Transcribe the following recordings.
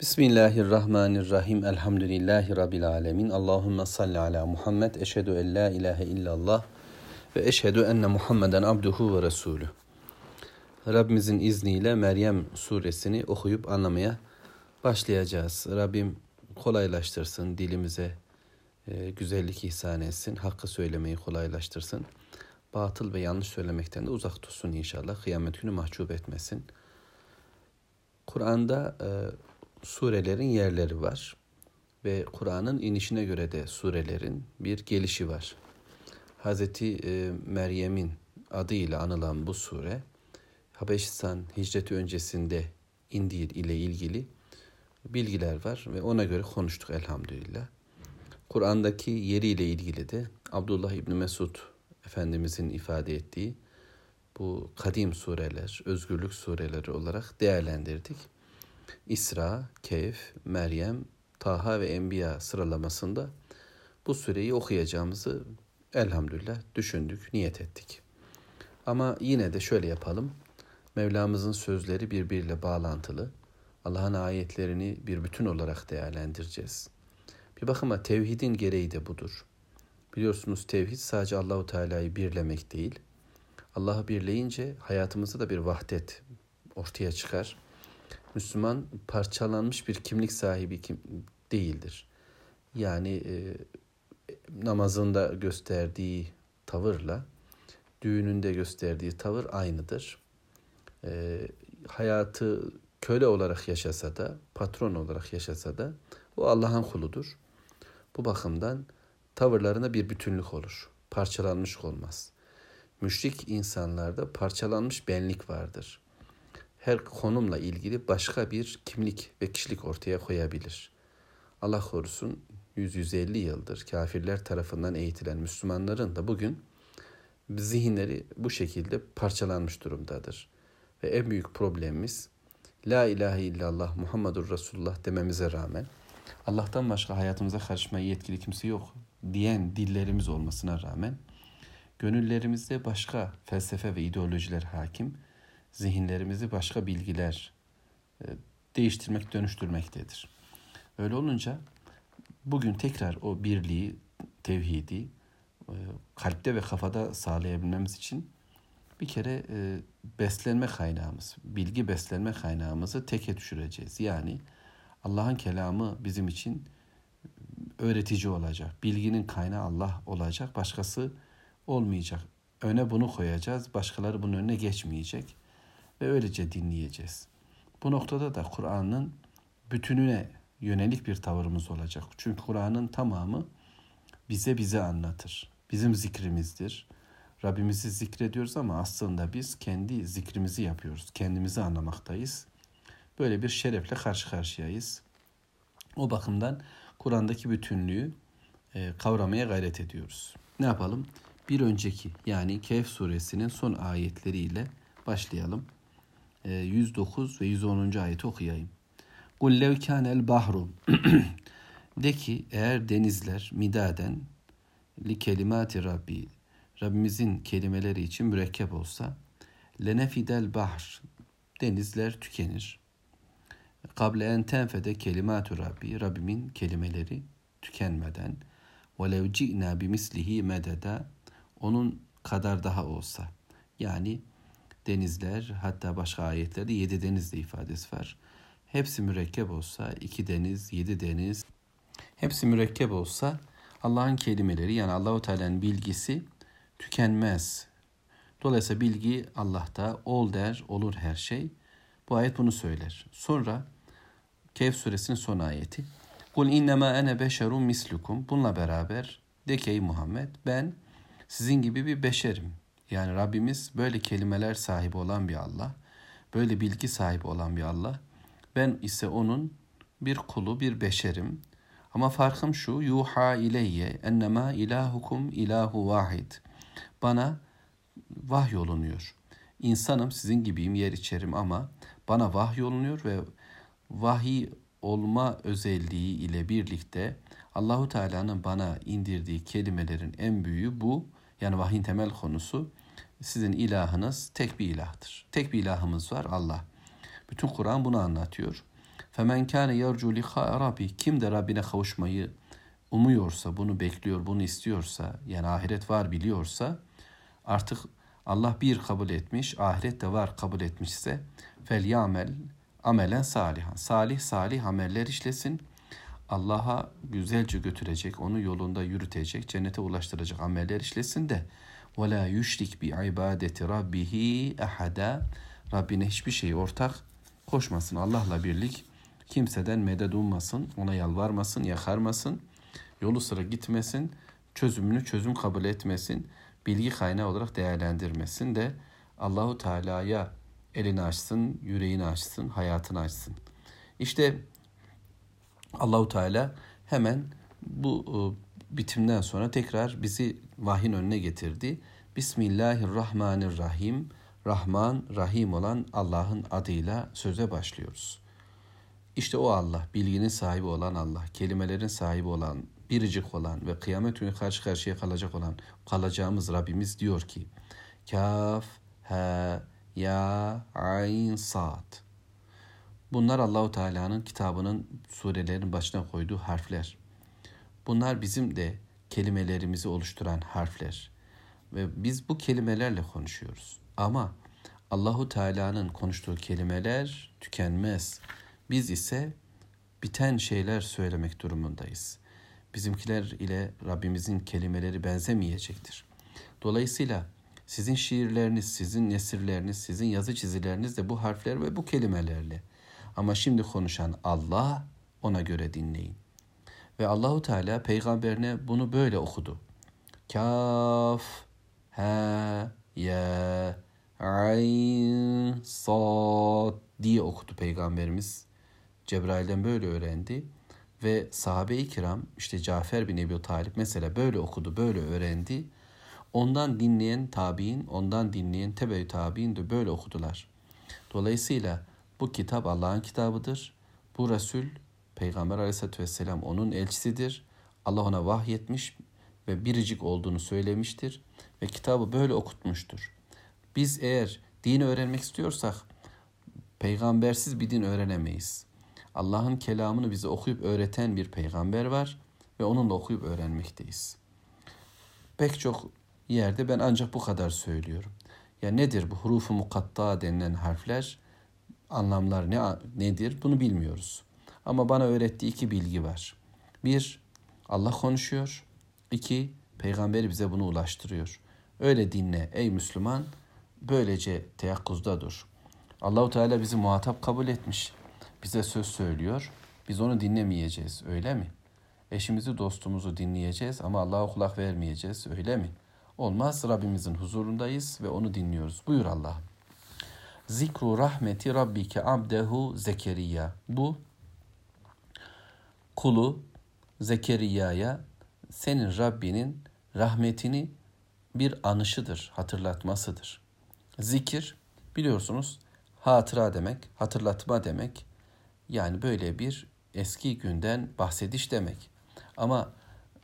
Bismillahirrahmanirrahim. Elhamdülillahi Rabbil alemin. Allahümme salli ala Muhammed. Eşhedü en la ilahe illallah ve eşhedü enne Muhammeden abduhu ve resulü. Rabbimizin izniyle Meryem suresini okuyup anlamaya başlayacağız. Rabbim kolaylaştırsın, dilimize e, güzellik ihsan etsin, hakkı söylemeyi kolaylaştırsın. Batıl ve yanlış söylemekten de uzak tutsun inşallah. Kıyamet günü mahcup etmesin. Kur'an'da e, surelerin yerleri var ve Kur'an'ın inişine göre de surelerin bir gelişi var. Hazreti e, Meryem'in adıyla anılan bu sure Habeşistan hicreti öncesinde indiği ile ilgili bilgiler var ve ona göre konuştuk elhamdülillah. Kur'an'daki yeriyle ilgili de Abdullah İbni Mesud Efendimizin ifade ettiği bu kadim sureler, özgürlük sureleri olarak değerlendirdik. İsra, Kehf, Meryem, Taha ve Enbiya sıralamasında bu süreyi okuyacağımızı elhamdülillah düşündük, niyet ettik. Ama yine de şöyle yapalım. Mevlamızın sözleri birbiriyle bağlantılı. Allah'ın ayetlerini bir bütün olarak değerlendireceğiz. Bir bakıma tevhidin gereği de budur. Biliyorsunuz tevhid sadece Allahu Teala'yı birlemek değil. Allah'ı birleyince hayatımızda da bir vahdet ortaya çıkar. Müslüman parçalanmış bir kimlik sahibi kim değildir. Yani e, namazında gösterdiği tavırla düğününde gösterdiği tavır aynıdır. E, hayatı köle olarak yaşasa da, patron olarak yaşasa da o Allah'ın kuludur. Bu bakımdan tavırlarında bir bütünlük olur. Parçalanmış olmaz. Müşrik insanlarda parçalanmış benlik vardır her konumla ilgili başka bir kimlik ve kişilik ortaya koyabilir. Allah korusun 100-150 yıldır kafirler tarafından eğitilen Müslümanların da bugün zihinleri bu şekilde parçalanmış durumdadır. Ve en büyük problemimiz La ilahe illallah Muhammedur Resulullah dememize rağmen Allah'tan başka hayatımıza karışmaya yetkili kimse yok diyen dillerimiz olmasına rağmen gönüllerimizde başka felsefe ve ideolojiler hakim zihinlerimizi başka bilgiler e, değiştirmek, dönüştürmektedir. Öyle olunca bugün tekrar o birliği, tevhidi e, kalpte ve kafada sağlayabilmemiz için bir kere e, beslenme kaynağımız, bilgi beslenme kaynağımızı teke düşüreceğiz. Yani Allah'ın kelamı bizim için öğretici olacak. Bilginin kaynağı Allah olacak. Başkası olmayacak. Öne bunu koyacağız. Başkaları bunun önüne geçmeyecek ve öylece dinleyeceğiz. Bu noktada da Kur'an'ın bütününe yönelik bir tavırımız olacak. Çünkü Kur'an'ın tamamı bize bize anlatır. Bizim zikrimizdir. Rabbimizi zikrediyoruz ama aslında biz kendi zikrimizi yapıyoruz. Kendimizi anlamaktayız. Böyle bir şerefle karşı karşıyayız. O bakımdan Kur'an'daki bütünlüğü e, kavramaya gayret ediyoruz. Ne yapalım? Bir önceki yani Kehf suresinin son ayetleriyle başlayalım. 109 e, ve 110. ayeti okuyayım. Kul lev kânel bahru de ki eğer denizler midaden li kelimati Rabbi Rabbimizin kelimeleri için mürekkep olsa lenefidel bahr denizler tükenir. Kable en tenfede kelimatu Rabbi Rabbimin kelimeleri tükenmeden ve lev ci'na bimislihi mededa onun kadar daha olsa yani denizler hatta başka ayetlerde yedi deniz de ifadesi var. Hepsi mürekkep olsa iki deniz, yedi deniz hepsi mürekkep olsa Allah'ın kelimeleri yani Allahu Teala'nın bilgisi tükenmez. Dolayısıyla bilgi Allah'ta ol der, olur her şey. Bu ayet bunu söyler. Sonra Kehf suresinin son ayeti. Kul innema ene beşerun mislukum. Bununla beraber de ki Muhammed ben sizin gibi bir beşerim. Yani Rabbimiz böyle kelimeler sahibi olan bir Allah, böyle bilgi sahibi olan bir Allah. Ben ise onun bir kulu, bir beşerim. Ama farkım şu, yuha ileyye ennema ilahukum ilahu vahid. Bana vahyolunuyor. İnsanım, sizin gibiyim, yer içerim ama bana vahyolunuyor ve vahiy olma özelliği ile birlikte Allahu Teala'nın bana indirdiği kelimelerin en büyüğü bu. Yani vahyin temel konusu sizin ilahınız tek bir ilahtır. Tek bir ilahımız var Allah. Bütün Kur'an bunu anlatıyor. Femen kâne yercu liqa Rabbi. Kim de Rabbine kavuşmayı umuyorsa, bunu bekliyor, bunu istiyorsa, yani ahiret var biliyorsa artık Allah bir kabul etmiş, ahiret de var kabul etmişse fel yamel amelen salihan. Salih salih ameller işlesin. Allah'a güzelce götürecek, onu yolunda yürütecek, cennete ulaştıracak ameller işlesin de yüşrik bi ibadeti rabbihi ahada. Rabbine hiçbir şey ortak koşmasın. Allah'la birlik kimseden medet ummasın, ona yalvarmasın, yakarmasın, yolu sıra gitmesin, çözümünü çözüm kabul etmesin, bilgi kaynağı olarak değerlendirmesin de Allahu Teala'ya elini açsın, yüreğini açsın, hayatını açsın. İşte Allahu Teala hemen bu e, bitimden sonra tekrar bizi vahyin önüne getirdi. Bismillahirrahmanirrahim. Rahman, Rahim olan Allah'ın adıyla söze başlıyoruz. İşte o Allah, bilginin sahibi olan Allah, kelimelerin sahibi olan, biricik olan ve kıyamet günü karşı karşıya kalacak olan kalacağımız Rabbimiz diyor ki Kaf, Ha, Ya, Ayn, Sad. Bunlar Allahu Teala'nın kitabının surelerin başına koyduğu harfler. Bunlar bizim de kelimelerimizi oluşturan harfler. Ve biz bu kelimelerle konuşuyoruz. Ama Allahu Teala'nın konuştuğu kelimeler tükenmez. Biz ise biten şeyler söylemek durumundayız. Bizimkiler ile Rabbimizin kelimeleri benzemeyecektir. Dolayısıyla sizin şiirleriniz, sizin nesirleriniz, sizin yazı çizileriniz de bu harfler ve bu kelimelerle. Ama şimdi konuşan Allah ona göre dinleyin. Ve Allahu Teala peygamberine bunu böyle okudu. Kaf, ha, ya, ayn, sad diye okudu peygamberimiz. Cebrail'den böyle öğrendi. Ve sahabe-i kiram işte Cafer bin Ebu Talip mesela böyle okudu, böyle öğrendi. Ondan dinleyen tabi'in, ondan dinleyen tebe tabi'in de böyle okudular. Dolayısıyla bu kitap Allah'ın kitabıdır. Bu Resul Peygamber aleyhissalatü vesselam onun elçisidir. Allah ona vahyetmiş ve biricik olduğunu söylemiştir ve kitabı böyle okutmuştur. Biz eğer dini öğrenmek istiyorsak peygambersiz bir din öğrenemeyiz. Allah'ın kelamını bize okuyup öğreten bir peygamber var ve onunla okuyup öğrenmekteyiz. Pek çok yerde ben ancak bu kadar söylüyorum. Ya nedir bu hurufu mukatta denilen harfler? Anlamlar ne nedir? Bunu bilmiyoruz. Ama bana öğrettiği iki bilgi var. Bir, Allah konuşuyor. İki, peygamber bize bunu ulaştırıyor. Öyle dinle ey Müslüman. Böylece teyakkuzda dur. Allahu Teala bizi muhatap kabul etmiş. Bize söz söylüyor. Biz onu dinlemeyeceğiz. Öyle mi? Eşimizi, dostumuzu dinleyeceğiz ama Allah'a kulak vermeyeceğiz. Öyle mi? Olmaz. Rabbimizin huzurundayız ve onu dinliyoruz. Buyur Allah'ım. Zikru rahmeti rabbike abdehu Zekeriya. Bu kulu Zekeriya'ya senin Rabbinin rahmetini bir anışıdır, hatırlatmasıdır. Zikir biliyorsunuz hatıra demek, hatırlatma demek. Yani böyle bir eski günden bahsediş demek. Ama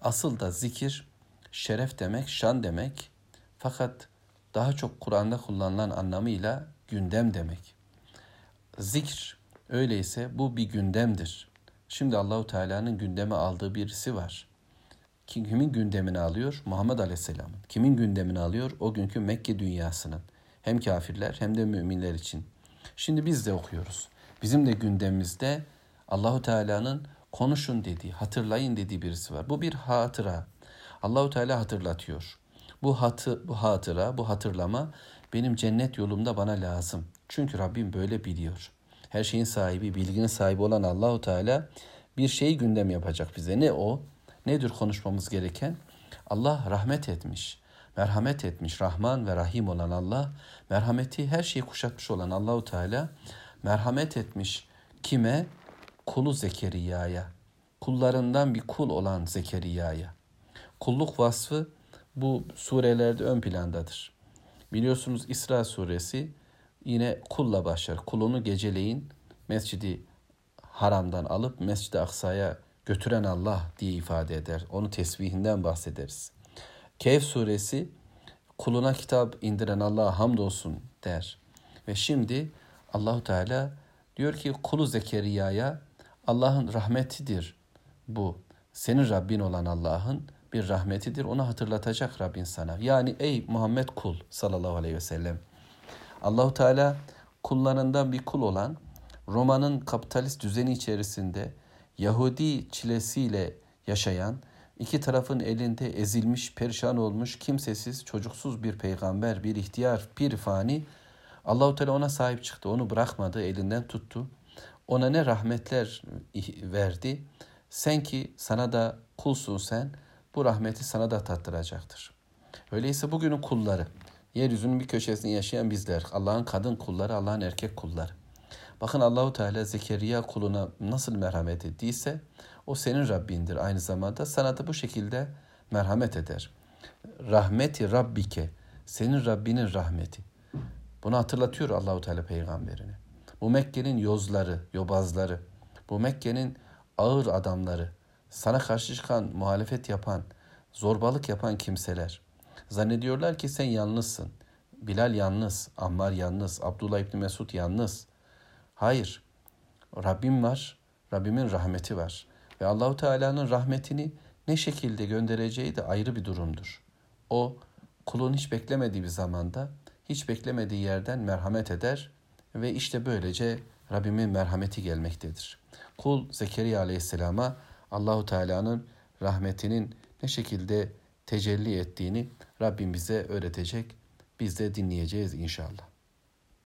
asıl da zikir şeref demek, şan demek. Fakat daha çok Kur'an'da kullanılan anlamıyla gündem demek. Zikr öyleyse bu bir gündemdir. Şimdi Allahu Teala'nın gündeme aldığı birisi var. Kimin gündemini alıyor? Muhammed Aleyhisselam'ın. Kimin gündemini alıyor? O günkü Mekke dünyasının. Hem kafirler hem de müminler için. Şimdi biz de okuyoruz. Bizim de gündemimizde Allahu Teala'nın konuşun dediği, hatırlayın dediği birisi var. Bu bir hatıra. Allahu Teala hatırlatıyor. Bu hatı, bu hatıra, bu hatırlama benim cennet yolumda bana lazım. Çünkü Rabbim böyle biliyor. Her şeyin sahibi, bilginin sahibi olan Allahu Teala bir şeyi gündem yapacak bize. Ne o? Nedir konuşmamız gereken? Allah rahmet etmiş, merhamet etmiş. Rahman ve Rahim olan Allah, merhameti her şeyi kuşatmış olan Allahu Teala merhamet etmiş. Kime? Kulu Zekeriya'ya. Kullarından bir kul olan Zekeriya'ya. Kulluk vasfı bu surelerde ön plandadır. Biliyorsunuz İsra suresi yine kulla başlar. Kulunu geceleyin Mescidi Haram'dan alıp Mescid-i Aksa'ya götüren Allah diye ifade eder. Onu tesbihinden bahsederiz. Kehf suresi kuluna kitap indiren Allah'a hamdolsun der. Ve şimdi Allahu Teala Diyor ki kulu Zekeriya'ya Allah'ın rahmetidir bu. Senin Rabbin olan Allah'ın bir rahmetidir. Onu hatırlatacak Rabbin sana. Yani ey Muhammed kul sallallahu aleyhi ve sellem. Allahu Teala kullarından bir kul olan Roma'nın kapitalist düzeni içerisinde Yahudi çilesiyle yaşayan, iki tarafın elinde ezilmiş, perişan olmuş, kimsesiz, çocuksuz bir peygamber, bir ihtiyar, bir fani Allahu Teala ona sahip çıktı. Onu bırakmadı, elinden tuttu. Ona ne rahmetler verdi. Sen ki sana da kulsun sen, bu rahmeti sana da tattıracaktır. Öyleyse bugünün kulları, yeryüzünün bir köşesinde yaşayan bizler, Allah'ın kadın kulları, Allah'ın erkek kulları. Bakın Allahu Teala Zekeriya kuluna nasıl merhamet ettiyse o senin Rabbindir aynı zamanda sana da bu şekilde merhamet eder. Rahmeti Rabbike senin Rabbinin rahmeti. Bunu hatırlatıyor Allahu Teala peygamberine. Bu Mekke'nin yozları, yobazları, bu Mekke'nin ağır adamları, sana karşı çıkan, muhalefet yapan, zorbalık yapan kimseler. Zannediyorlar ki sen yalnızsın. Bilal yalnız, Ammar yalnız, Abdullah İbni Mesud yalnız. Hayır. Rabbim var. Rabbimin rahmeti var. Ve Allahu Teala'nın rahmetini ne şekilde göndereceği de ayrı bir durumdur. O kulun hiç beklemediği bir zamanda, hiç beklemediği yerden merhamet eder ve işte böylece Rabbimin merhameti gelmektedir. Kul Zekeriya Aleyhisselam'a Allahu Teala'nın rahmetinin ne şekilde tecelli ettiğini Rabbim bize öğretecek. Biz de dinleyeceğiz inşallah.